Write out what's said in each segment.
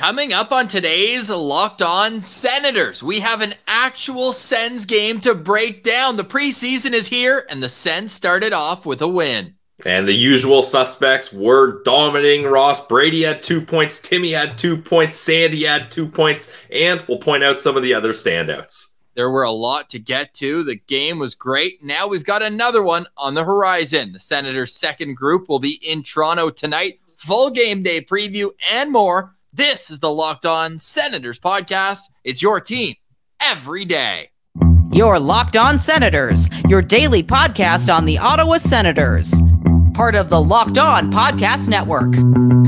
Coming up on today's Locked On Senators, we have an actual Sens game to break down. The preseason is here, and the Sens started off with a win. And the usual suspects were dominating Ross. Brady had two points, Timmy had two points, Sandy had two points, and we'll point out some of the other standouts. There were a lot to get to. The game was great. Now we've got another one on the horizon. The Senators' second group will be in Toronto tonight. Full game day preview and more this is the Locked On Senators podcast. It's your team every day. Your Locked On Senators, your daily podcast on the Ottawa Senators. Part of the Locked On Podcast Network.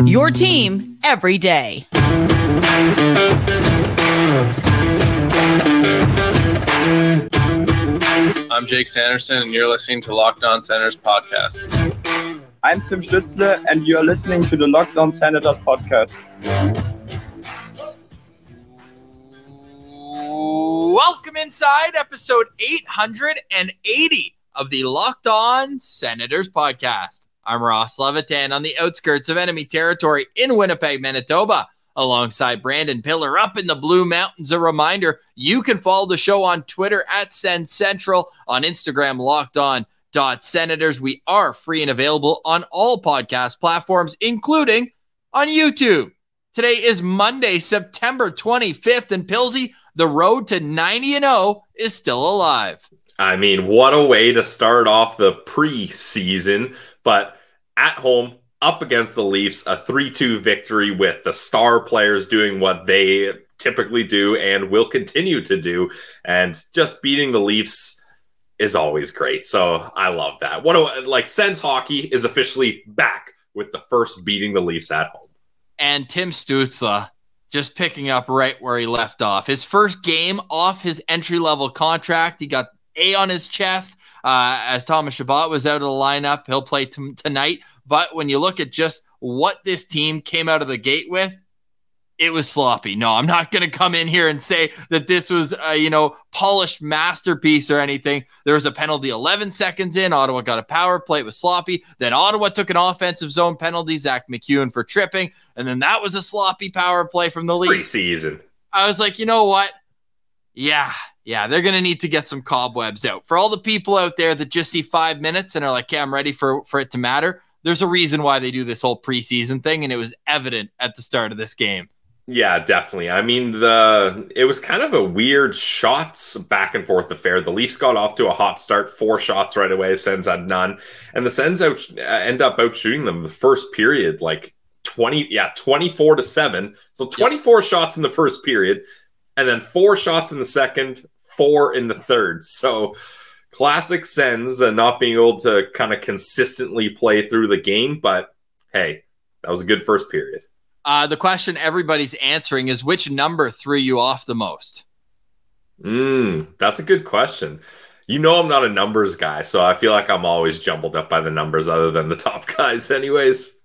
Your team every day. I'm Jake Sanderson, and you're listening to Locked On Senators podcast. I'm Tim Stützle, and you're listening to the Locked On Senators podcast. Welcome inside episode 880 of the Locked On Senators podcast. I'm Ross Levitan on the outskirts of enemy territory in Winnipeg, Manitoba, alongside Brandon Piller up in the Blue Mountains. A reminder you can follow the show on Twitter at Sens Central, on Instagram, Locked On dot senators. We are free and available on all podcast platforms, including on YouTube. Today is Monday, September 25th, and Pilsy, the road to 90 and 0 is still alive. I mean, what a way to start off the preseason, but at home, up against the Leafs, a 3 2 victory with the star players doing what they typically do and will continue to do, and just beating the Leafs is always great. So I love that. What a, like Sens hockey is officially back with the first beating the Leafs at home. And Tim Stützle just picking up right where he left off. His first game off his entry level contract. He got A on his chest uh, as Thomas Chabot was out of the lineup. He'll play t- tonight. But when you look at just what this team came out of the gate with, it was sloppy. No, I'm not going to come in here and say that this was a, you know, polished masterpiece or anything. There was a penalty 11 seconds in. Ottawa got a power play. It was sloppy. Then Ottawa took an offensive zone penalty, Zach MacEwen for tripping. And then that was a sloppy power play from the league. Preseason. I was like, you know what? Yeah, yeah, they're going to need to get some cobwebs out. For all the people out there that just see five minutes and are like, yeah, I'm ready for, for it to matter. There's a reason why they do this whole preseason thing. And it was evident at the start of this game. Yeah, definitely. I mean, the it was kind of a weird shots back and forth affair. The Leafs got off to a hot start, four shots right away. Sens had none, and the Sens out uh, end up out shooting them the first period, like twenty, yeah, twenty four to seven. So twenty four yep. shots in the first period, and then four shots in the second, four in the third. So classic Sens and not being able to kind of consistently play through the game. But hey, that was a good first period. Uh, the question everybody's answering is which number threw you off the most? Mm, that's a good question. You know, I'm not a numbers guy, so I feel like I'm always jumbled up by the numbers other than the top guys, anyways.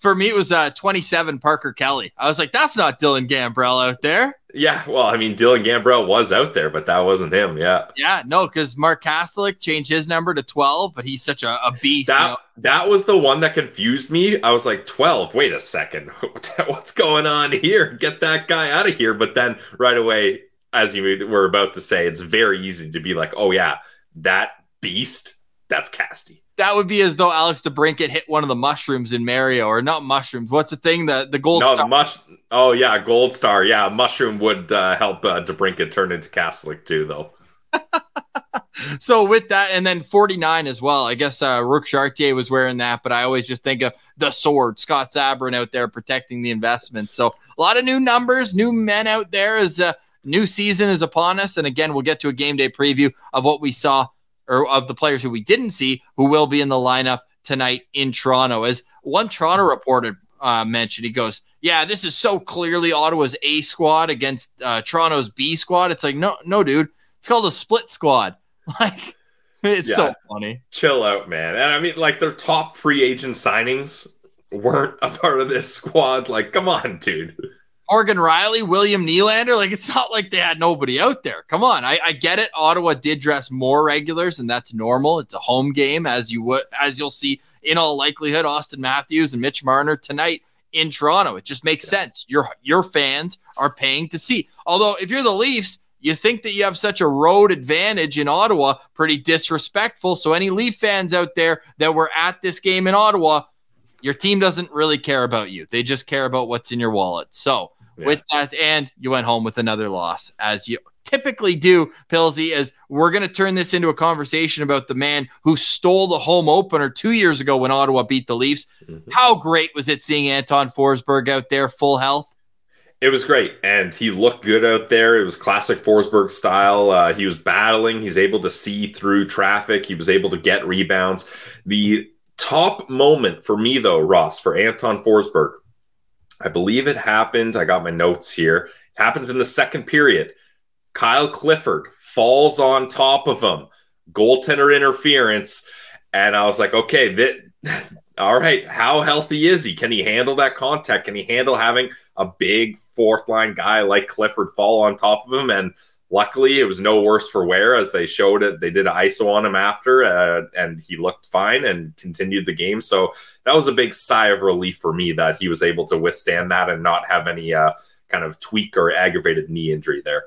For me, it was uh, 27 Parker Kelly. I was like, that's not Dylan Gambrell out there. Yeah, well, I mean, Dylan Gambrell was out there, but that wasn't him. Yeah. Yeah, no, because Mark Kastelic changed his number to 12, but he's such a, a beast. That, you know? that was the one that confused me. I was like, 12, wait a second. What's going on here? Get that guy out of here. But then right away, as you were about to say, it's very easy to be like, oh, yeah, that beast, that's Casty that would be as though Alex DeBrincat hit one of the mushrooms in Mario, or not mushrooms. What's the thing? The the gold. No, star? mush. Oh yeah, gold star. Yeah, mushroom would uh, help uh, DeBrincat turn into Kastelic too, though. so with that, and then 49 as well. I guess uh, Rourke Chartier was wearing that, but I always just think of the sword, Scott Sabourin out there protecting the investment. So a lot of new numbers, new men out there as a new season is upon us. And again, we'll get to a game day preview of what we saw or of the players who we didn't see who will be in the lineup tonight in Toronto. As one Toronto reporter uh, mentioned, he goes, "Yeah, this is so clearly Ottawa's A squad against uh, Toronto's B squad." It's like, no, no, dude, it's called a split squad. Like, it's yeah. so funny. Chill out, man. And I mean, like their top free agent signings weren't a part of this squad. Like, come on, dude. Morgan Rielly, William Nylander. Like it's not like they had nobody out there. Come on, I, I, get it. Ottawa did dress more regulars, and that's normal. It's a home game, as you would as you'll see in all likelihood. Auston Matthews and Mitch Marner tonight in Toronto. It just makes sense. Your your fans are paying to see. Although if you're the Leafs, you think that you have such a road advantage in Ottawa, pretty disrespectful. So any Leaf fans out there that were at this game in Ottawa, your team doesn't really care about you. They just care about what's in your wallet. So Yeah. with that, and you went home with another loss, as you typically do, Pilsy, as we're going to turn this into a conversation about the man who stole the home opener two years ago when Ottawa beat the Leafs. Mhm. How great was it seeing Anton Forsberg out there full health? It was great, and he looked good out there. It was classic Forsberg style. Uh, he was battling. He's able to see through traffic. He was able to get rebounds. The top moment for me, though, Ross, for Anton Forsberg, I believe it happened. I got my notes here. It happens in the second period. Kyle Clifford falls on top of him, goaltender interference, and I was like, okay, that. All right, how healthy is he? Can he handle that contact? Can he handle having a big fourth line guy like Clifford fall on top of him. And luckily, it was no worse for wear as they showed it. They did an ISO on him after, uh, and he looked fine and continued the game. So that was a big sigh of relief for me that he was able to withstand that and not have any uh, kind of tweak or aggravated knee injury there.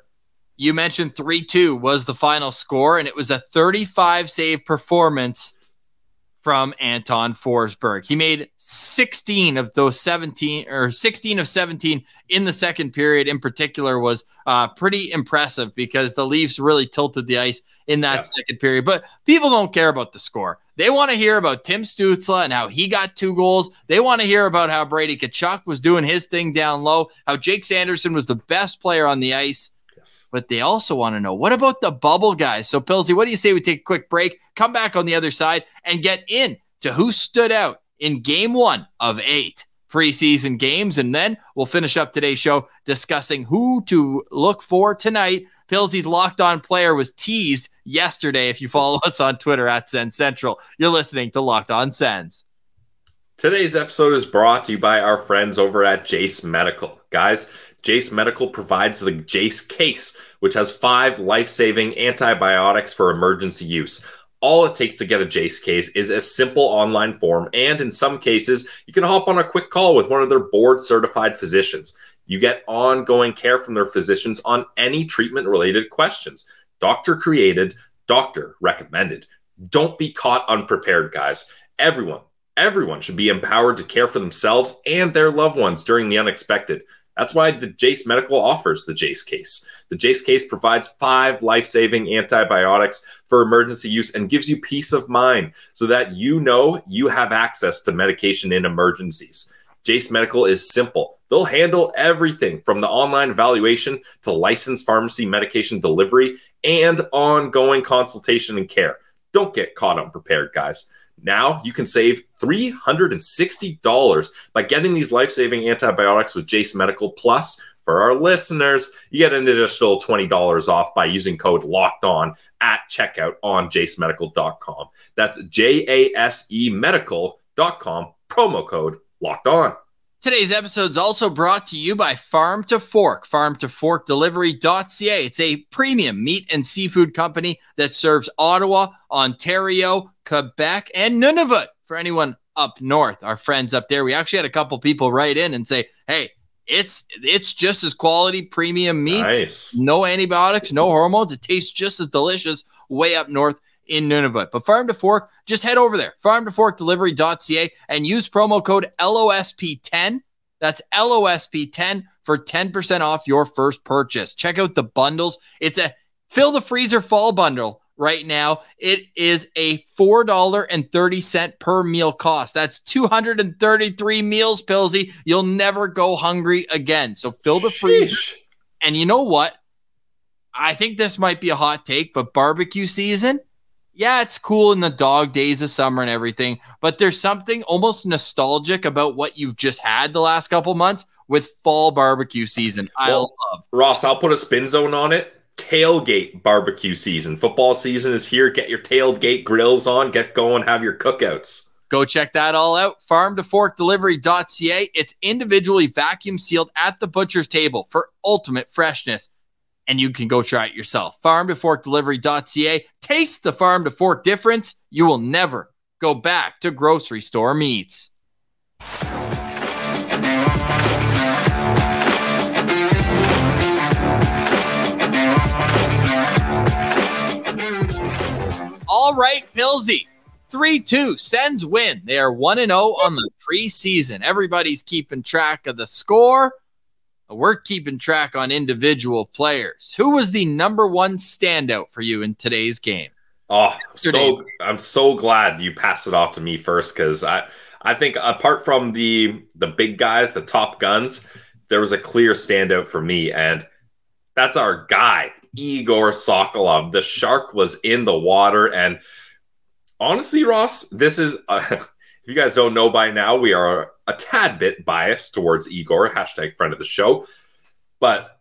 You mentioned 3 2 was the final score, and it was a 35 save performance from Anton Forsberg. He made 16 of those 17 or 16 of 17 in the second period in particular was uh, pretty impressive because the Leafs really tilted the ice in that Yeah. second period. But people don't care about the score. They want to hear about Tim Stützle and how he got two goals. They want to hear about how Brady Tkachuk was doing his thing down low, how Jake Sanderson was the best player on the ice but they also want to know what about the bubble guys? So, Pilsy, what do you say we take a quick break, come back on the other side, and get in to who stood out in game one of eight preseason games? And then we'll finish up today's show discussing who to look for tonight. Pilsy's locked on player was teased yesterday. If you follow us on Twitter at Sens Central, you're listening to Locked On Sens. Today's episode is brought to you by our friends over at Jace Medical. Guys, Jace Medical provides the Jace case, which has five life saving antibiotics for emergency use. All it takes to get a Jace case is a simple online form, and in some cases, you can hop on a quick call with one of their board certified physicians. You get ongoing care from their physicians on any treatment related questions. Doctor created, doctor recommended. Don't be caught unprepared, guys. Everyone, everyone should be empowered to care for themselves and their loved ones during the unexpected. That's why the Jace Medical offers the Jace case. The Jace case provides five life saving antibiotics for emergency use and gives you peace of mind so that you know you have access to medication in emergencies. Jace Medical is simple. They'll handle everything from the online evaluation to licensed pharmacy medication delivery and ongoing consultation and care. Don't get caught unprepared, guys. Now you can save $360 by getting these life saving antibiotics with Jace Medical Plus. For our listeners, you get an additional $20 off by using code locked on at checkout on jacemedical.com. That's J A S E medical.com, promo code locked on. Today's episode is also brought to you by Farm to Fork, farm to fork delivery.ca. It's a premium meat and seafood company that serves Ottawa, Ontario, Quebec, and Nunavut. For anyone up north, our friends up there, we actually had a couple people write in and say, hey, it's it's just as quality premium meats. Nice. No antibiotics, no hormones. It tastes just as delicious way up north in Nunavut. But Farm to Fork, just head over there, farm to fork delivery.ca, and use promo code LOSP10. That's LOSP10 for 10% off your first purchase. Check out the bundles. It's a fill the freezer fall bundle right now. It is a $4.30 per meal cost. That's 233 meals, Pilsy. You'll never go hungry again. So fill the freezer. And you know what? I think this might be a hot take, but barbecue season, yeah, it's cool in the dog days of summer and everything, but there's something almost nostalgic about what you've just had the last couple months with fall barbecue season. I Well, love. Ross, I'll put a spin zone on it. Tailgate barbecue season. Football season is here. Get your tailgate grills on. Get going. Have your cookouts. Go check that all out. Farm to fork delivery.ca. It's individually vacuum sealed at the butcher's table for ultimate freshness. And you can go try it yourself. Farm to fork delivery.ca. Taste the farm to fork difference. You will never go back to grocery store meats. All right, Pilsy. 3 2 Sends win. They are 1 0 on the preseason. Everybody's keeping track of the score. We're keeping track on individual players. Who was the number one standout for you in today's game? Oh, so I'm so glad you passed it off to me first because I I think apart from the the big guys, the top guns, there was a clear standout for me, and that's our guy Egor Sokolov. The shark was in the water, and honestly, Ross, this is. Uh, if you guys don't know by now, we are a tad bit biased towards Egor, hashtag friend of the show. But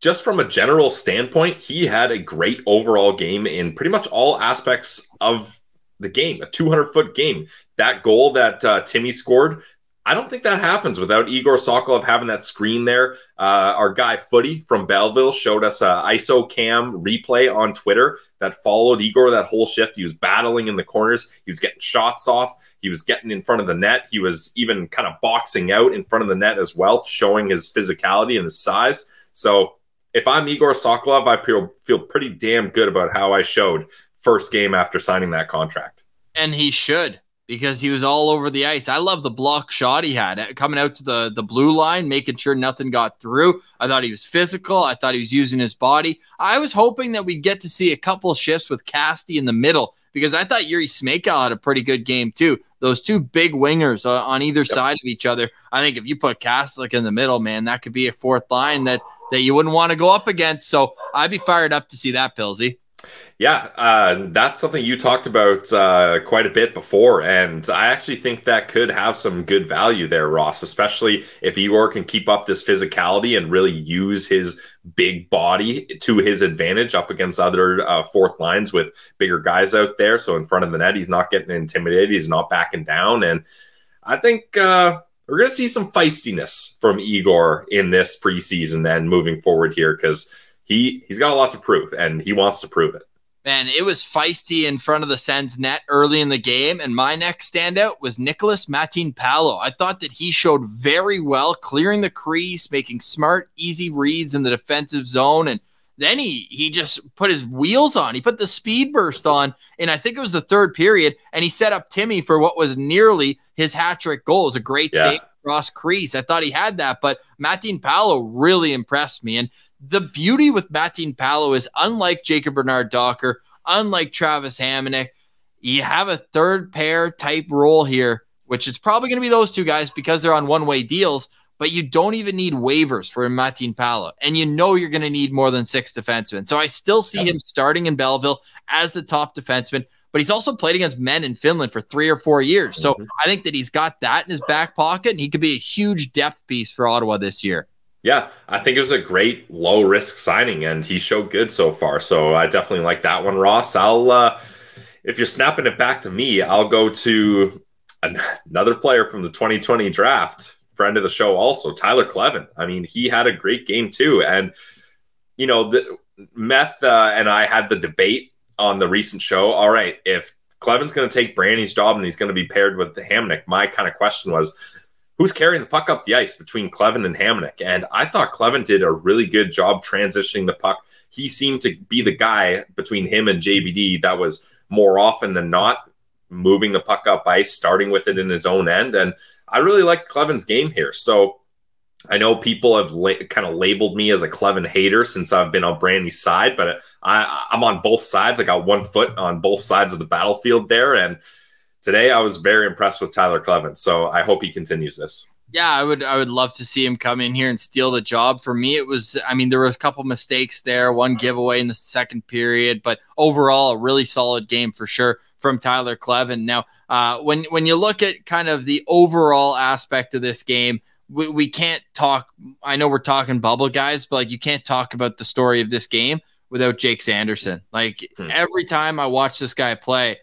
just from a general standpoint, he had a great overall game in pretty much all aspects of the game, a 200 foot game. That goal that uh, Timmy scored, I don't think that happens without Egor Sokolov having that screen there. Uh, our guy Footy from Belleville showed us a ISO cam replay on Twitter that followed Egor that whole shift. He was battling in the corners. He was getting shots off. He was getting in front of the net. He was even kind of boxing out in front of the net as well, showing his physicality and his size. So if I'm Egor Sokolov, I feel feel pretty damn good about how I showed first game after signing that contract. And he should because he was all over the ice. I love the block shot he had uh, coming out to the, the blue line, making sure nothing got through. I thought he was physical. I thought he was using his body. I was hoping that we'd get to see a couple shifts with Casty in the middle because I thought Yuri Smejkal had a pretty good game too. Those two big wingers uh, on either yep. side of each other. I think if you put Kastelic in the middle, man, that could be a fourth line that that you wouldn't want to go up against. So I'd be fired up to see that, Pilsy. Yeah, uh, that's something you talked about uh, quite a bit before, and I actually think that could have some good value there, Ross. Especially if Egor can keep up this physicality and really use his big body to his advantage up against other uh, fourth lines with bigger guys out there. So in front of the net, he's not getting intimidated, he's not backing down, and I think uh, we're going to see some feistiness from Egor in this preseason. Then moving forward here, because he he's got a lot to prove, and he wants to prove it man, it was feisty in front of the Sens net early in the game. And my next standout was Nikolas Matinpalo. I thought that he showed very well, clearing the crease, making smart, easy reads in the defensive zone. And then he he just put his wheels on. He put the speed burst on, and I think it was the third period, and he set up Timmy for what was nearly his hat trick goal. It was a great yeah. save across crease. I thought he had that, but Matinpalo really impressed me. And the beauty with Matinpalo is unlike Jacob Bernard Docker, unlike Travis Hamonic, you have a third pair type role here, which is probably going to be those two guys because they're on one way deals. But you don't even need waivers for Matinpalo, and you know you're going to need more than six defensemen. So I still see him starting in Belleville as the top defenseman but he's also played against men in Finland for three or four years. So mm-hmm. I think that he's got that in his back pocket, and he could be a huge depth piece for Ottawa this year. Yeah, I think it was a great low risk signing, and he showed good so far. So I definitely like that one, Ross. I'll, uh, if you're snapping it back to me, I'll go to another player from the 2020 draft, friend of the show, also Tyler Kleven. I mean, he had a great game too, and you know, the Meth uh, and I had the debate on the recent show. All right, if Kleven's going to take Brandy's job and he's going to be paired with Hamonic, my kind of question was who's carrying the puck up the ice between Kleven and Hamonic? And I thought Kleven did a really good job transitioning the puck. He seemed to be the guy between him and JBD that was more often than not moving the puck up ice, starting with it in his own end. And I really like Kleven's game here. So I know people have la- kind of labeled me as a Kleven hater since I've been on Brandy's side, but I, I'm on both sides. I got one foot on both sides of the battlefield there. And today I was very impressed with Tyler Kleven. So I hope he continues this. Yeah, I would I would love to see him come in here and steal the job. For me, it was I mean, there was a couple mistakes there, one giveaway in the second period, but overall a really solid game for sure from Tyler Kleven. Now, uh, when when you look at kind of the overall aspect of this game, we, we can't talk I know we're talking bubble guys, but like you can't talk about the story of this game without Jake Sanderson. Like hmm. every time I watch this guy play,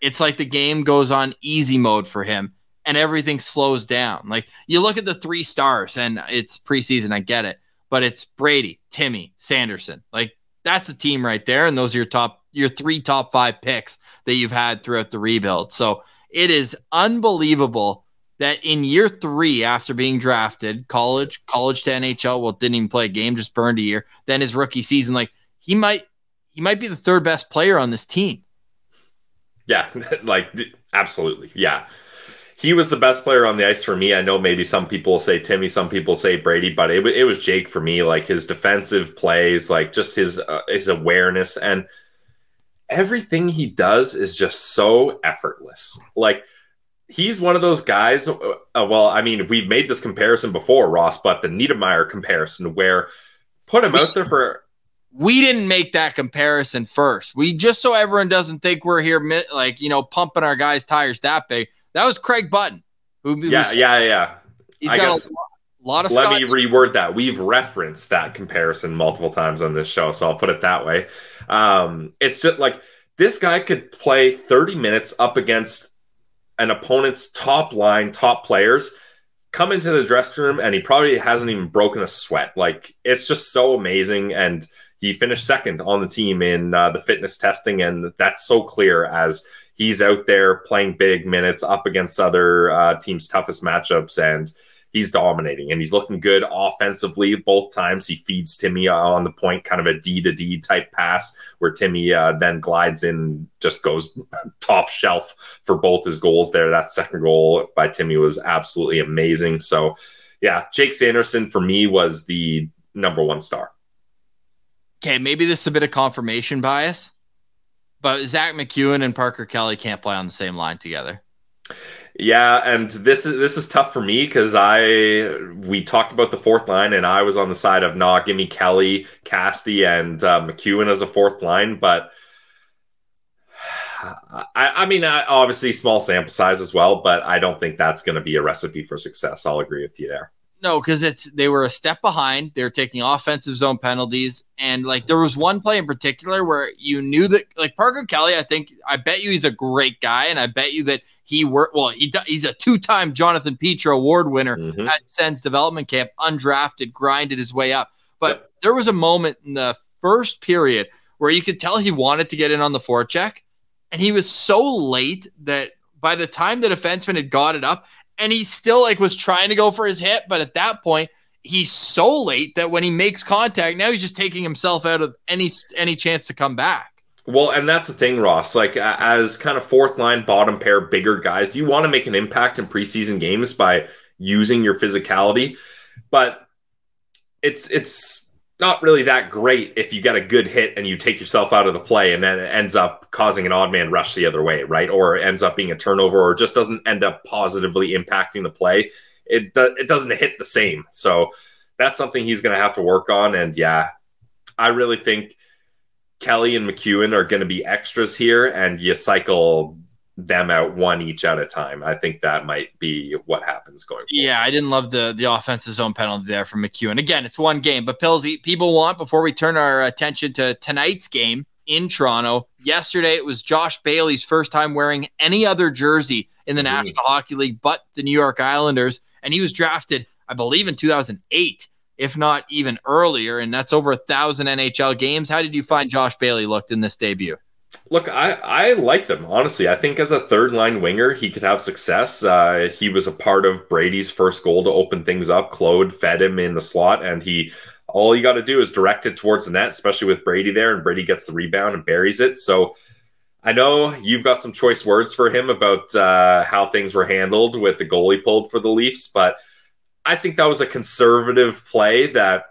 it's like the game goes on easy mode for him and everything slows down. Like you look at the three stars and it's preseason, I get it, but it's Brady, Timmy, Sanderson. Like that's a team right there. And those are your top, your three top five picks that you've had throughout the rebuild. So it is unbelievable that in year three after being drafted, college, college to NHL, well, didn't even play a game, just burned a year. Then his rookie season, like he might, he might be the third best player on this team. Yeah, like absolutely. Yeah. He was the best player on the ice for me. I know maybe some people say Timmy, some people say Brady, but it, it was Jake for me. Like his defensive plays, like just his uh, his awareness and everything he does is just so effortless. Like he's one of those guys. Uh, uh, well, I mean, we've made this comparison before, Ross, but the Niedermayer comparison, where put him out there for we didn't make that comparison first. We just so everyone doesn't think we're here, like you know, pumping our guys' tires that big. That was Craig Button. Who, yeah, yeah, yeah. He's I got guess, a lot of. Let Scott- me reword that. We've referenced that comparison multiple times on this show, so I'll put it that way. Um, it's just like this guy could play 30 minutes up against an opponent's top line, top players come into the dressing room and he probably hasn't even broken a sweat. Like it's just so amazing. And he finished second on the team in uh, the fitness testing, and that's so clear as he's out there playing big minutes up against other uh, teams' toughest matchups, and he's dominating and he's looking good offensively. Both times he feeds Timmy on the point, kind of a D to D type pass, where Timmy uh, then glides in, just goes top shelf for both his goals there. That second goal by Timmy was absolutely amazing. So, yeah, Jake Sanderson for me was the number one star okay, maybe this is a bit of confirmation bias, but Zach MacEwen and Parker Kelly can't play on the same line together. Yeah, and this is this is tough for me because I we talked about the fourth line, and I was on the side of nah, give me Kelly, Casty, and uh, MacEwen as a fourth line, but. I, I mean, obviously small sample size as well, but I don't think that's going to be a recipe for success. I'll agree with you there. No, because it's they were a step behind. They were taking offensive zone penalties, and like there was one play in particular where you knew that like Parker Kelly. I think I bet you he's a great guy, and I bet you that he worked well. He he's a two-time Jonathan Pitre Award winner mm-hmm. at Sens Development Camp, undrafted, grinded his way up. But yep. there was a moment in the first period where you could tell he wanted to get in on the forecheck, and he was so late that by the time the defenseman had got it up, and he still like was trying to go for his hit, but at that point he's so late that when he makes contact, now he's just taking himself out of any any chance to come back. Well, and that's the thing, Ross. Like as kind of fourth line, bottom pair, bigger guys, do you want to make an impact in preseason games by using your physicality? But it's it's not really that great if you get a good hit and you take yourself out of the play and then it ends up causing an odd man rush the other way, right? Or ends up being a turnover or just doesn't end up positively impacting the play. It, do, it doesn't hit the same. So that's something he's going to have to work on. And yeah, I really think Kelly and MacEwen are going to be extras here and you cycle them out one each at a time. I think that might be what happens going. Forward. Yeah, I didn't love the the offensive zone penalty there from MacEwen. Again, it's one game, but Pillsy, people want before we turn our attention to tonight's game in Toronto. Yesterday, it was Josh Bailey's first time wearing any other jersey in the mm. National Hockey League but the New York Islanders, and he was drafted, I believe, in 2008. If not even earlier, and that's over a thousand NHL games. How did you find Josh Bailey looked in this debut? Look, I, I liked him, honestly. I think as a third line winger, he could have success. Uh, he was a part of Brady's first goal to open things up. Claude fed him in the slot, and he all you got to do is direct it towards the net, especially with Brady there, and Brady gets the rebound and buries it. So I know you've got some choice words for him about uh, how things were handled with the goalie pulled for the Leafs, but I think that was a conservative play that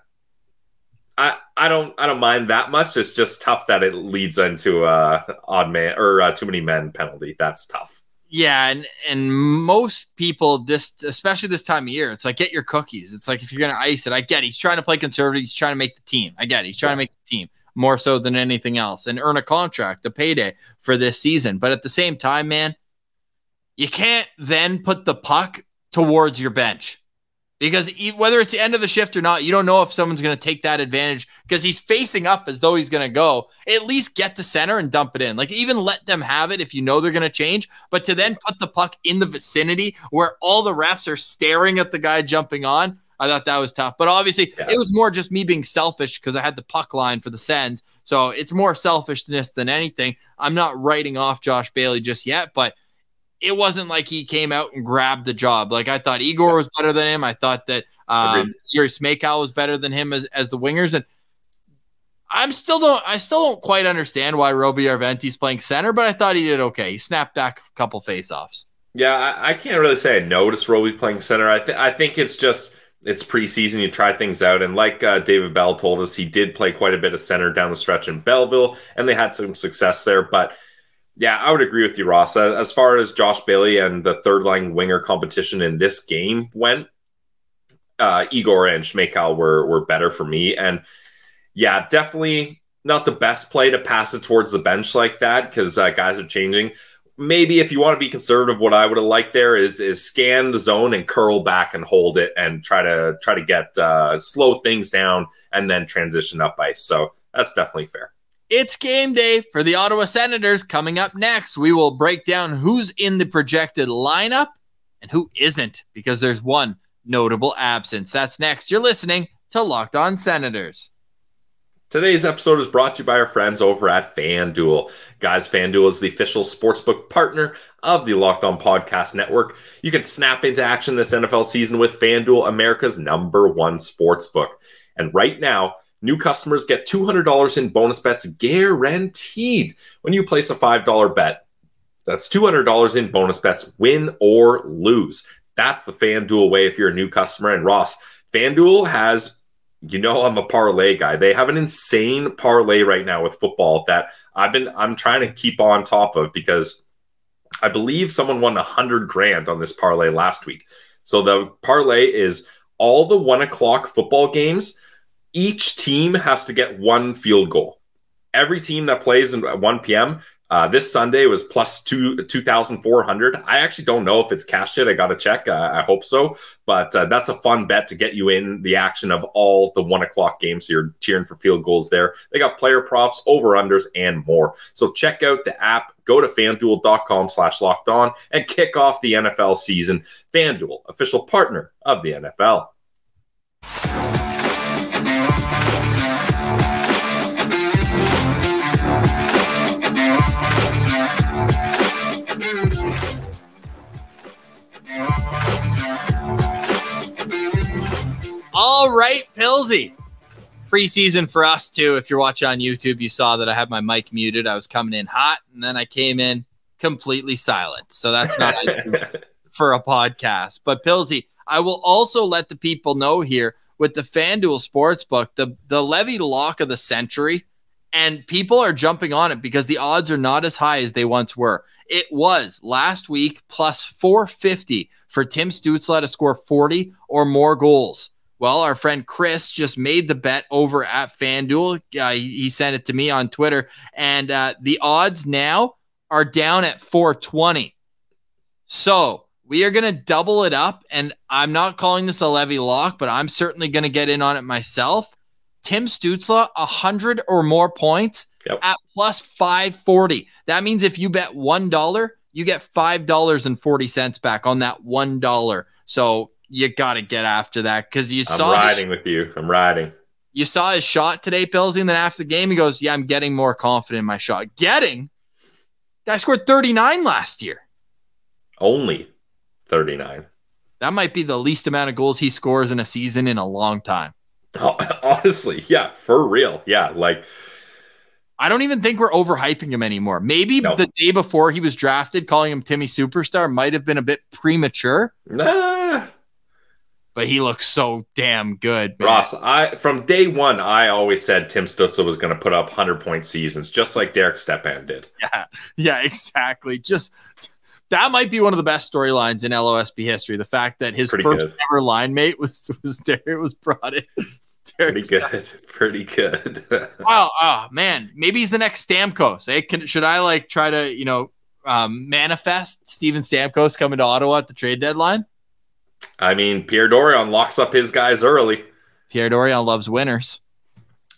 I, I don't I don't mind that much. It's just tough that it leads into a odd man or a too many men penalty. That's tough. Yeah, and and most people this especially this time of year, it's like get your cookies. It's like if you're gonna ice it, I get it. he's trying to play conservative, he's trying to make the team. I get it. He's trying yeah. to make the team more so than anything else and earn a contract, a payday for this season. But at the same time, man, you can't then put the puck towards your bench because whether it's the end of the shift or not, you don't know if someone's going to take that advantage because he's facing up as though he's going to go. At least get to center and dump it in. Like even let them have it if you know they're going to change, but to then put the puck in the vicinity where all the refs are staring at the guy jumping on. I thought that was tough, but obviously yeah. it was more just me being selfish because I had the puck line for the Sens. So it's more selfishness than anything. I'm not writing off Josh Bailey just yet, but it wasn't like he came out and grabbed the job. Like I thought Egor was better than him. I thought that um, Jiri Smejkal was better than him as, as the wingers. And I'm still don't I still don't quite understand why Roby Järventie's playing center, but I thought he did okay. He snapped back a couple faceoffs. Yeah, I, I can't really say I noticed Roby playing center. I th- I think it's just it's preseason. You try things out, and like uh, David Bell told us, he did play quite a bit of center down the stretch in Belleville, and they had some success there. But yeah, I would agree with you, Ross. As far as Josh Bailey and the third line winger competition in this game went, uh, Egor and Smejkal were were better for me, and yeah, definitely not the best play to pass it towards the bench like that because uh, guys are changing. Maybe if you want to be conservative, what I would have liked there is is scan the zone and curl back and hold it and try to try to get uh, slow things down and then transition up ice. So that's definitely fair. It's game day for the Ottawa Senators. Coming up next, we will break down who's in the projected lineup and who isn't because there's one notable absence. That's next. You're listening to Locked On Senators. Today's episode is brought to you by our friends over at FanDuel. Guys, FanDuel is the official sportsbook partner of the Locked On Podcast Network. You can snap into action this NFL season with FanDuel, America's number one sportsbook. And right now, new customers get $200 in bonus bets guaranteed when you place a $5 bet. That's $200 in bonus bets, win or lose. That's the FanDuel way if you're a new customer. And Ross, FanDuel has you know I'm a parlay guy. They have an insane parlay right now with football that I've been I'm trying to keep on top of because I believe someone won a hundred grand on this parlay last week. So the parlay is all the one o'clock football games. Each team has to get one field goal. Every team that plays at 1 p.m. Uh, this Sunday was plus two two thousand four hundred. I actually don't know if it's cashed yet. I got to check. Uh, I hope so. But uh, that's a fun bet to get you in the action of all the one o'clock games. So you're cheering for field goals there. They got player props, over unders, and more. So check out the app. Go to fanduel.com slash locked on and kick off the NFL season. FanDuel, official partner of the NFL. All right, Pilsy. Preseason for us too. If you're watching on YouTube, you saw that I had my mic muted. I was coming in hot, and then I came in completely silent. So that's not for a podcast. But Pilsy, I will also let the people know here with the FanDuel Sportsbook, the the Levy lock of the century, and people are jumping on it because the odds are not as high as they once were. It was last week plus 450 for Tim Stützle to score 40 or more goals. Well, our friend Chris just made the bet over at FanDuel. Uh, he, he sent it to me on Twitter, and uh, the odds now are down at 420. So we are going to double it up, and I'm not calling this a levy lock, but I'm certainly going to get in on it myself. Tim Stützle, 100 or more points Yep. at plus 540. That means if you bet $1, you get $5.40 back on that $1. So you got to get after that because you saw I'm saw his, riding with you. I'm riding. you saw his shot today, Pillsy, and then after the game, he goes, Yeah, I'm getting more confident in my shot. Getting? Guy scored 39 last year. Only 39. That might be the least amount of goals he scores in a season in a long time. Oh, honestly, yeah, for real. Yeah, like I don't even think we're overhyping him anymore. Maybe No. the day before he was drafted, calling him Timmy Superstar might have been a bit premature, nah. But he looks so damn good. man. Ross, I from day one, I always said Tim Stützle was going to put up hundred point seasons, just like Derek Stepan did. Yeah, yeah, exactly. Just that might be one of the best storylines in LOSB history. The fact that his Pretty first good. ever line mate was was Derek was brought in. Derek Pretty good, pretty good. Wow, oh man, maybe he's the next Stamkos. Hey, can, should I like try to you know um, manifest Steven Stamkos coming to Ottawa at the trade deadline? I mean, Pierre Dorion locks up his guys early. Pierre Dorion loves winners.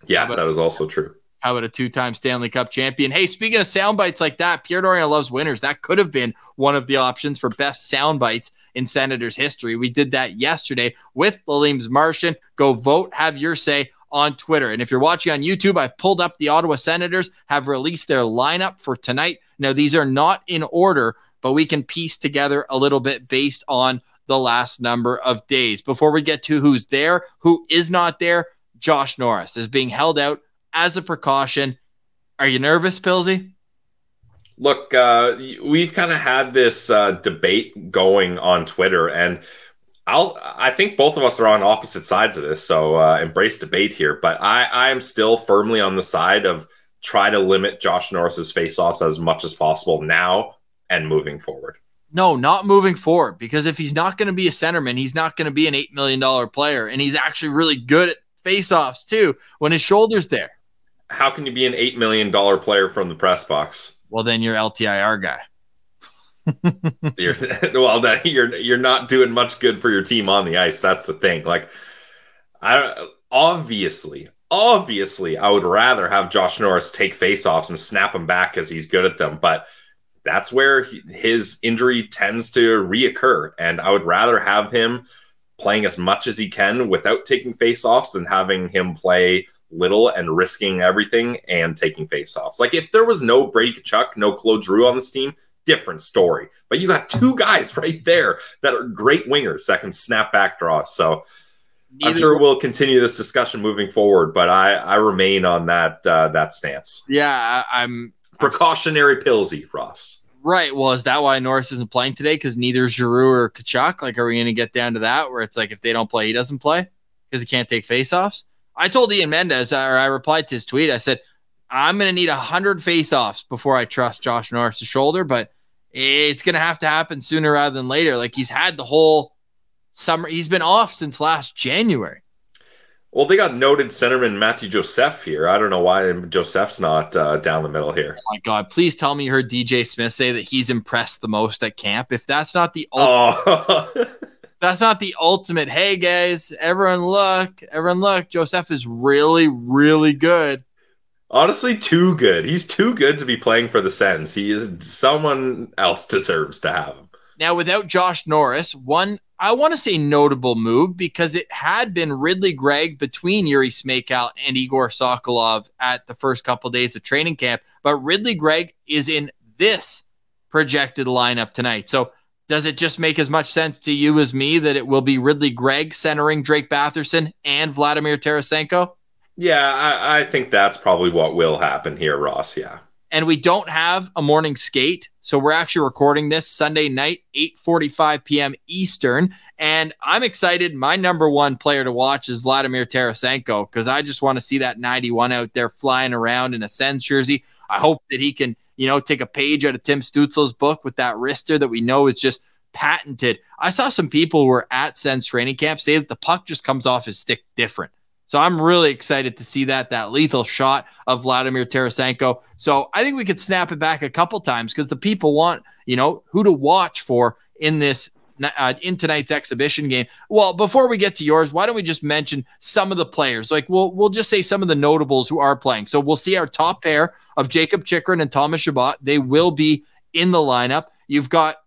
Yeah, about- that is also true. How about a two-time Stanley Cup champion? Hey, speaking of sound bites like that, Pierre Dorion loves winners. That could have been one of the options for best sound bites in Senators history. We did that yesterday with Lalim's Martian. Go vote, have your say on Twitter. And if you're watching on YouTube, I've pulled up the Ottawa Senators have released their lineup for tonight. Now, these are not in order, but we can piece together a little bit based on the last number of days. Before we get to who's there, who is not there, Josh Norris is being held out as a precaution. Are you nervous, Pilsy? Look, uh, we've kind of had this uh, debate going on Twitter, and I'll. I think both of us are on opposite sides of this, so uh, embrace debate here. But I, I am still firmly on the side of try to limit Josh Norris's faceoffs as much as possible now and moving forward. No, not moving forward because if he's not going to be a centerman, he's not going to be an $8 million player. And he's actually really good at faceoffs too when his shoulder's there. How can you be an $8 million player from the press box? Well, then you're LTIR guy. you're, well, that you're you're not doing much good for your team on the ice. That's the thing. Like, I obviously, obviously, I would rather have Josh Norris take faceoffs and snap them back because he's good at them. But that's where he, his injury tends to reoccur. And I would rather have him playing as much as he can without taking faceoffs than having him play little and risking everything and taking faceoffs. Like if there was no Brady Tkachuk, no Claude Giroux on this team, different story. But you got two guys right there that are great wingers that can snap back draws. So Neither I'm sure we'll continue this discussion moving forward, but I, I remain on that uh, that stance. Yeah, I'm precautionary pillsy, Ross. Right. Well, is that why Norris isn't playing today? Because neither Giroux or Tkachuk. Like, are we going to get down to that where it's like if they don't play, he doesn't play because he can't take faceoffs? I told Ian Mendes, or I replied to his tweet. I said, I'm going to need 100 faceoffs before I trust Josh Norris' shoulder, but it's going to have to happen sooner rather than later. Like, he's had the whole summer, he's been off since last January. Well, they got noted centerman Matthew Joseph here. I don't know why Joseph's not uh, down the middle here. Oh my God! Please tell me you heard DJ Smith say that he's impressed the most at camp. If that's not the ultimate, oh. that's not the ultimate. Hey guys, everyone look, everyone look. Joseph is really, really good. Honestly, too good. He's too good to be playing for the Sens. He is someone else deserves to have him. Now, without Josh Norris, one I want to say notable move because it had been Ridley Greig between Yuri Smejkal and Egor Sokolov at the first couple days of training camp, but Ridley Greig is in this projected lineup tonight. So does it just make as much sense to you as me that it will be Ridley Greig centering Drake Batherson and Vladimir Tarasenko? Yeah, I, I think that's probably what will happen here, Ross. Yeah and we don't have a morning skate. So we're actually recording this Sunday night, 8:45 p.m. Eastern, and I'm excited. My number one player to watch is Vladimir Tarasenko because I just want to see that 91 out there flying around in a Sens jersey. I hope that he can, you know, take a page out of Tim Stützle's book with that wrister that we know is just patented. I saw some people who were at Sens training camp say that the puck just comes off his stick different. So I'm really excited to see that that lethal shot of Vladimir Tarasenko. So I think we could snap it back a couple times because the people want you know who to watch for in this uh, in tonight's exhibition game. Well, before we get to yours, why don't we just mention some of the players? Like we'll we'll just say some of the notables who are playing. So we'll see our top pair of Jakob Chychrun and Thomas Chabot. They will be in the lineup. You've got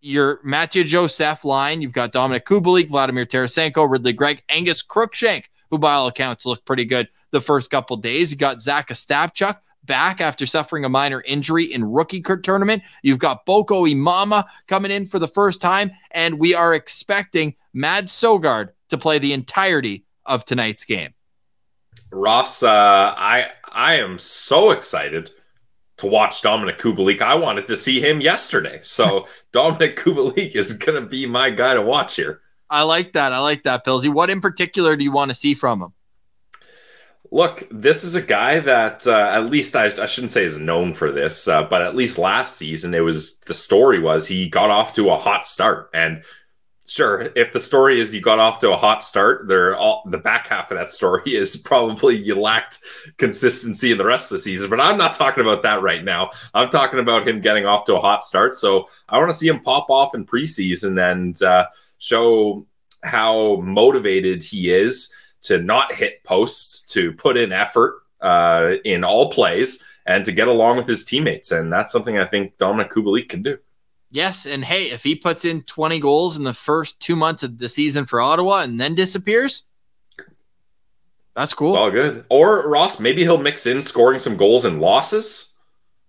your Matthew Joseph line. You've got Dominic Kubalik, Vladimir Tarasenko, Ridley Greig, Angus Crookshank who by all accounts looked pretty good the first couple days. You got Zach Ostapchuk back after suffering a minor injury in rookie tournament. You've got Boko Imama coming in for the first time, and we are expecting Mad Søgaard to play the entirety of tonight's game. Ross, uh, I I am so excited to watch Dominic Kubalik. I wanted to see him yesterday, so Dominic Kubalik is going to be my guy to watch here. I like that. I like that, Pillsy. What in particular do you want to see from him? Look, this is a guy that uh, at least I, I, shouldn't say is known for this, uh, but at least last season it was the story was he got off to a hot start, and sure, if the story is you got off to a hot start, there all the back half of that story is probably you lacked consistency in the rest of the season. But I'm not talking about that right now. I'm talking about him getting off to a hot start. So I want to see him pop off in preseason and. Uh, show how motivated he is to not hit posts, to put in effort uh, in all plays, and to get along with his teammates. And that's something I think Dominic Kubalik can do. Yes, and hey, if he puts in 20 goals in the first two months of the season for Ottawa and then disappears, that's cool. It's all good. Or Ross, maybe he'll mix in scoring some goals and losses.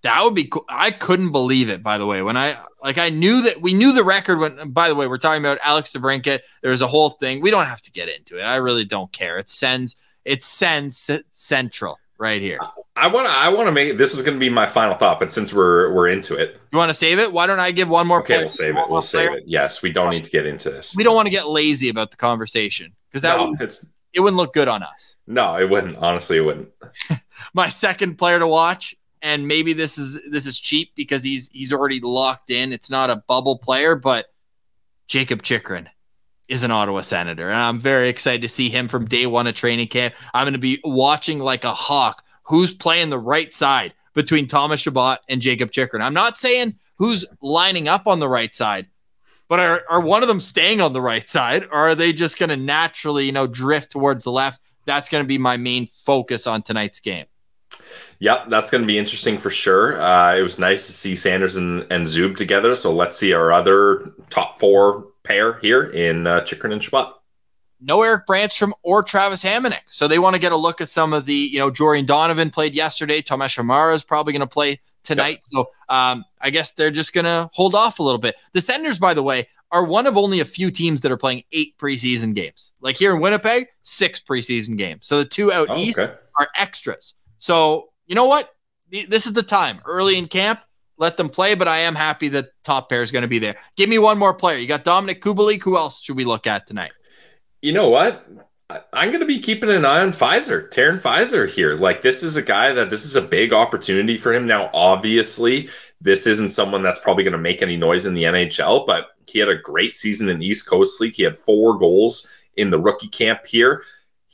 That would be cool. I couldn't believe it, by the way. When I like I knew that we knew the record when by the way, we're talking about Alex DeBrincat. There's a whole thing. We don't have to get into it. I really don't care. It sends it sends central. right here. I want to. I want to make this is going to be my final thought, but since we're we're into it, You want to save it? Why don't I give one more? okay, we'll save it. We'll save player? it. Yes, we don't need to get into this. We don't want to get lazy about the conversation because that No, would, it's it wouldn't look good on us. no, it wouldn't. Honestly, it wouldn't. my second player to watch and maybe this is this is cheap because he's he's already locked in. It's not a bubble player but Jakob Chychrun is an ottawa senator and i'm very excited to see him from day one of training camp. I'm going to be watching like a hawk who's playing the right side between Thomas Chabot and Jakob Chychrun. I'm not saying who's lining up on the right side but are, are one of them staying on the right side or are they just going to naturally you know drift towards the left? That's going to be my main focus on tonight's game Yep, that's going to be interesting for sure. Uh, it was nice to see Sanders and, and Zub together. So let's see our other top four pair here in uh, Chychrun and Chabot. no Erik Brännström or Travis Hamonic. So they want to get a look at some of the, you know, Jorian Donovan played yesterday. Tomas Hamara is probably going to play tonight. So um, I guess they're just going to hold off a little bit. The Senators, by the way, are one of only a few teams that are playing eight preseason games. Like here in Winnipeg, six preseason games. So the two out Oh, east okay. are extras. So you know what? This is the time early in camp. Let them play, but I am happy that top pair is going to be there. Give me one more player. You got Dominik Kubalik. Who else should we look at tonight? You know what? I'm going to be keeping an eye on Fizer, Tarun Fizer here. Like, this is a guy that this is a big opportunity for him. Now, obviously, this isn't someone that's probably going to make any noise in the NHL, but he had a great season in East Coast League. He had four goals in the rookie camp here.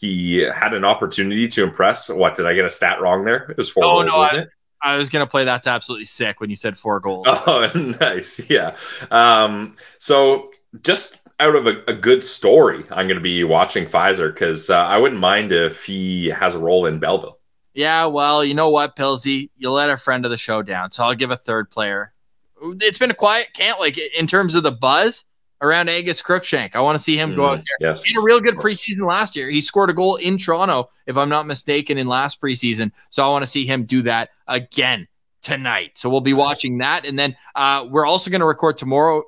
He had an opportunity to impress. What did I get a stat wrong there? It was four Oh, goals, Oh no, I- it? I was gonna play. That's absolutely sick when you said four goals. Oh, nice. Yeah. Um, so just out of a, a good story, I'm going to be watching Fizer because uh, I wouldn't mind if he has a role in Belleville. Yeah, well, you know what, Pilsy, you let a friend of the show down, so I'll give a third player. It's been a quiet camp, like in terms of the buzz around Angus Crookshank. I want to see him go out Mm, there. Yes. He had a real good preseason last year. He scored a goal in Toronto, if I'm not mistaken, in last preseason. So I want to see him do that again tonight. So we'll be watching that, and then uh, we're also going to record tomorrow.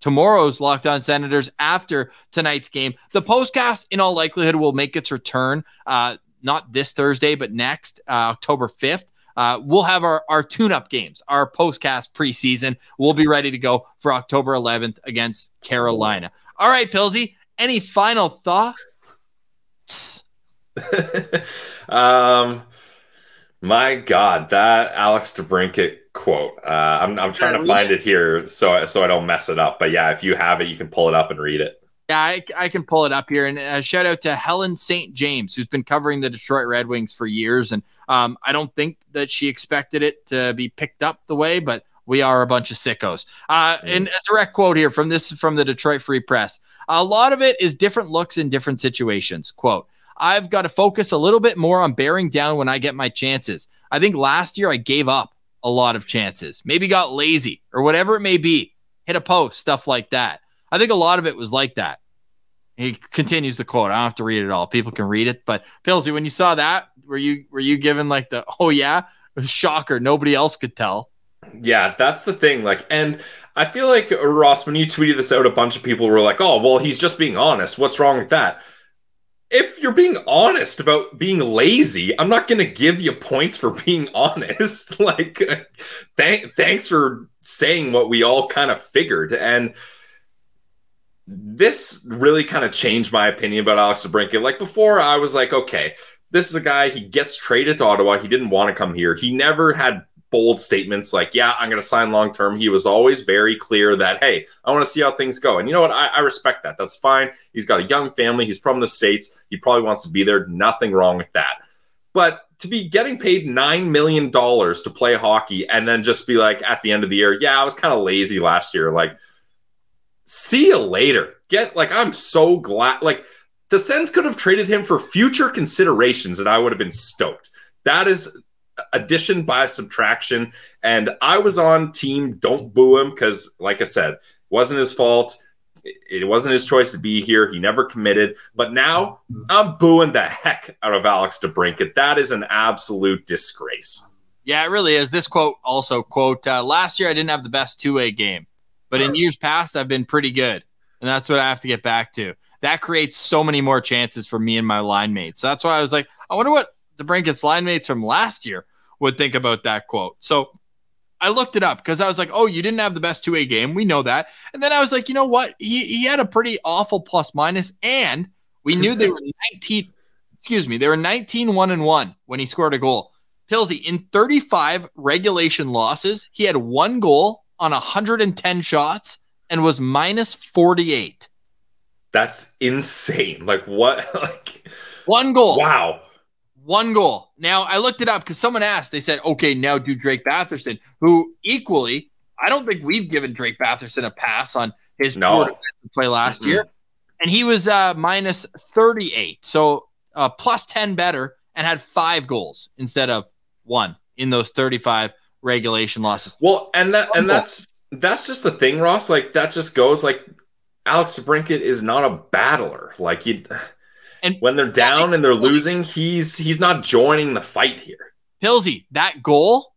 Tomorrow's Locked On Senators after tonight's game. The postcast, in all likelihood, will make its return. Uh, not this Thursday, but next, uh, October 5th. Uh, we'll have our, our tune up games, our postcast preseason. We'll be ready to go for October 11th against Carolina. All right, Pilsy, any final thoughts? um, my God, that Alex DeBrincat quote. Uh, I'm, I'm trying to find it here so so I don't mess it up. But yeah, if you have it, you can pull it up and read it. Yeah, I, I can pull it up here. And uh, shout out to Helen St. James, who's been covering the Detroit Red Wings for years. And um, I don't think that she expected it to be picked up the way, but we are a bunch of sickos. Uh, and a direct quote here from this from the Detroit Free Press. A lot of it is different looks in different situations. Quote, I've got to focus a little bit more on bearing down when I get my chances. I think last year I gave up a lot of chances, maybe got lazy or whatever it may be, hit a post, stuff like that. I think a lot of it was like that. He continues the quote. I don't have to read it all. People can read it. But Pilsy, when you saw that, were you were you given like the oh yeah shocker? Nobody else could tell. Yeah, that's the thing. Like, and I feel like uh, Ross, when you tweeted this out, a bunch of people were like, "Oh, well, he's just being honest. What's wrong with that?" If you're being honest about being lazy, I'm not going to give you points for being honest. like, thank, thanks for saying what we all kind of figured. And Mm-hmm. this really kind of changed my opinion about Alex DeBrincat. Like before, I was like, okay, this is a guy. He gets traded to Ottawa. He didn't want to come here. He never had bold statements like, yeah, I'm going to sign long term. He was always very clear that, hey, I want to see how things go. And you know what? I, I, respect that. That's fine. He's got a young family. He's from the States. He probably wants to be there. Nothing wrong with that. But to be getting paid $9 million to play hockey and then just be like, at the end of the year, yeah, I was kind of lazy last year. Like, see you later. Get, like, I'm so glad. Like, the Sens could have traded him for future considerations and I would have been stoked. That is addition by subtraction. And I was on team don't boo him because, like I said, wasn't his fault. It wasn't his choice to be here. He never committed. But now I'm booing the heck out of Alex DeBrincat. That is an absolute disgrace. Yeah, it really is. This quote also quote uh, last year I didn't have the best two way game, but in years past I've been pretty good, and that's what I have to get back to. That creates so many more chances for me and my line mates. So that's why I was like, I wonder what DeBrincat's line mates from last year would think about that quote. So I looked it up because I was like, oh, you didn't have the best two way game. We know that. And then I was like, you know what? He he had a pretty awful plus minus, and we knew they were 19. Excuse me, they were 19 1 and 1 when he scored a goal. Pilsy, in 35 regulation losses, he had one goal on 110 shots and was minus 48. That's insane. Like what? like one goal. Wow. One goal. Now I looked it up because someone asked. They said, "Okay, now do Drake Batherson, who equally, I don't think we've given Drake Batherson a pass on his no. play last mm-hmm. year, and he was uh, minus thirty eight, so uh, plus ten better, and had five goals instead of one in those thirty five regulation losses. Well, and that and that's that's just the thing, Ross. Like that just goes like Alex Brinket is not a battler. Like you and when they're down and they're losing, he's he's not joining the fight here. Pilsy, that goal,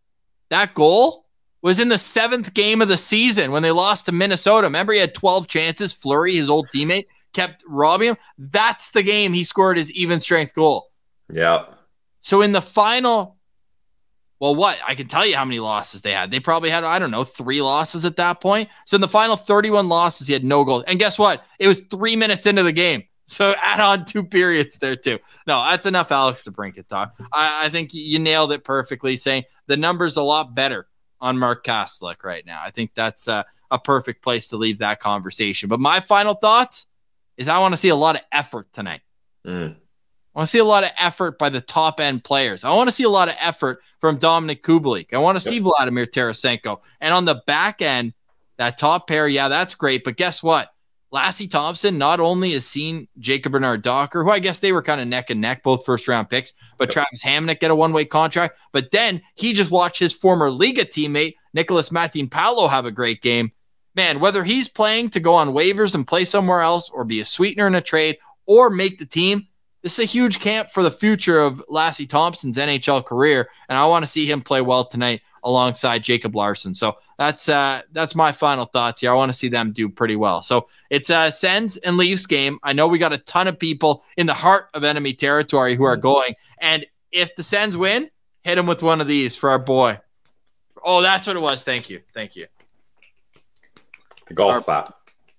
that goal was in the seventh game of the season when they lost to Minnesota. Remember, he had 12 chances. Fleury, his old teammate, kept robbing him. That's the game he scored his even strength goal. Yeah. So in the final, well, what? I can tell you how many losses they had. They probably had, I don't know, three losses at that point. So in the final 31 losses, he had no goals. And guess what? It was three minutes into the game. So add on two periods there too. No, that's enough, Alex, to bring it talk. I, I think you nailed it perfectly, saying the number's a lot better on Mark Kastelic right now. I think that's a, a perfect place to leave that conversation. But my final thoughts is I want to see a lot of effort tonight. Mm. I want to see a lot of effort by the top end players. I want to see a lot of effort from Dominik Kubalik. I want to yep. see Vladimir Tarasenko. And on the back end, that top pair, yeah, that's great. But guess what? Lassi Thomson not only has seen Jacob Bernard Docker, who I guess they were kind of neck and neck, both first round picks, but Travis Hamonic get a one way contract. But then he just watched his former Liiga teammate, Nikolas Matinpalo, have a great game. Man, whether he's playing to go on waivers and play somewhere else or be a sweetener in a trade or make the team, this is a huge camp for the future of Lassi Thomson's NHL career. And I want to see him play well tonight alongside Jacob Larsson. So that's uh, that's my final thoughts here. I want to see them do pretty well. So it's a Sens and Leafs game. I know we got a ton of people in the heart of enemy territory who are mm-hmm. going. And if the Sens win, hit them with one of these for our boy. Oh, that's what it was. Thank you. Thank you. The golf clap.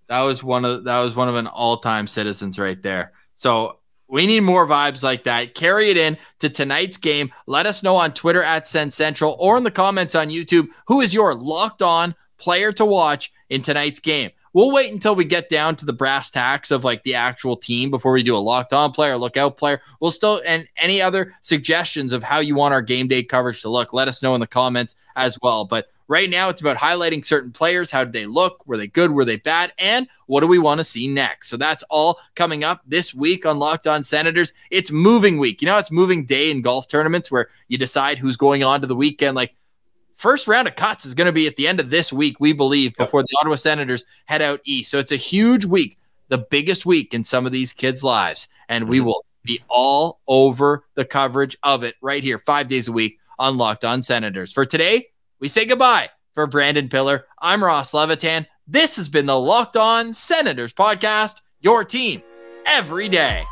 That was one of that was one of an all-time citizens right there. So we need more vibes like that. Carry it in to tonight's game. Let us know on Twitter at Sens Central or in the comments on YouTube who is your locked on player to watch in tonight's game. We'll wait until we get down to the brass tacks of like the actual team before we do a locked on player, lookout player. We'll still, and any other suggestions of how you want our game day coverage to look, let us know in the comments as well. But Right now, it's about highlighting certain players. How did they look? Were they good? Were they bad? And what do we want to see next? So that's all coming up this week on Locked On Senators. It's moving week. You know, it's moving day in golf tournaments where you decide who's going on to the weekend. Like, first round of cuts is going to be at the end of this week, we believe, before the Ottawa Senators head out east. So it's a huge week, the biggest week in some of these kids' lives. And we mm-hmm. will be all over the coverage of it right here, five days a week on Locked On Senators. For today, we say goodbye for Brandon Piller. I'm Ross Levitan. This has been the Locked On Senators podcast, your team every day.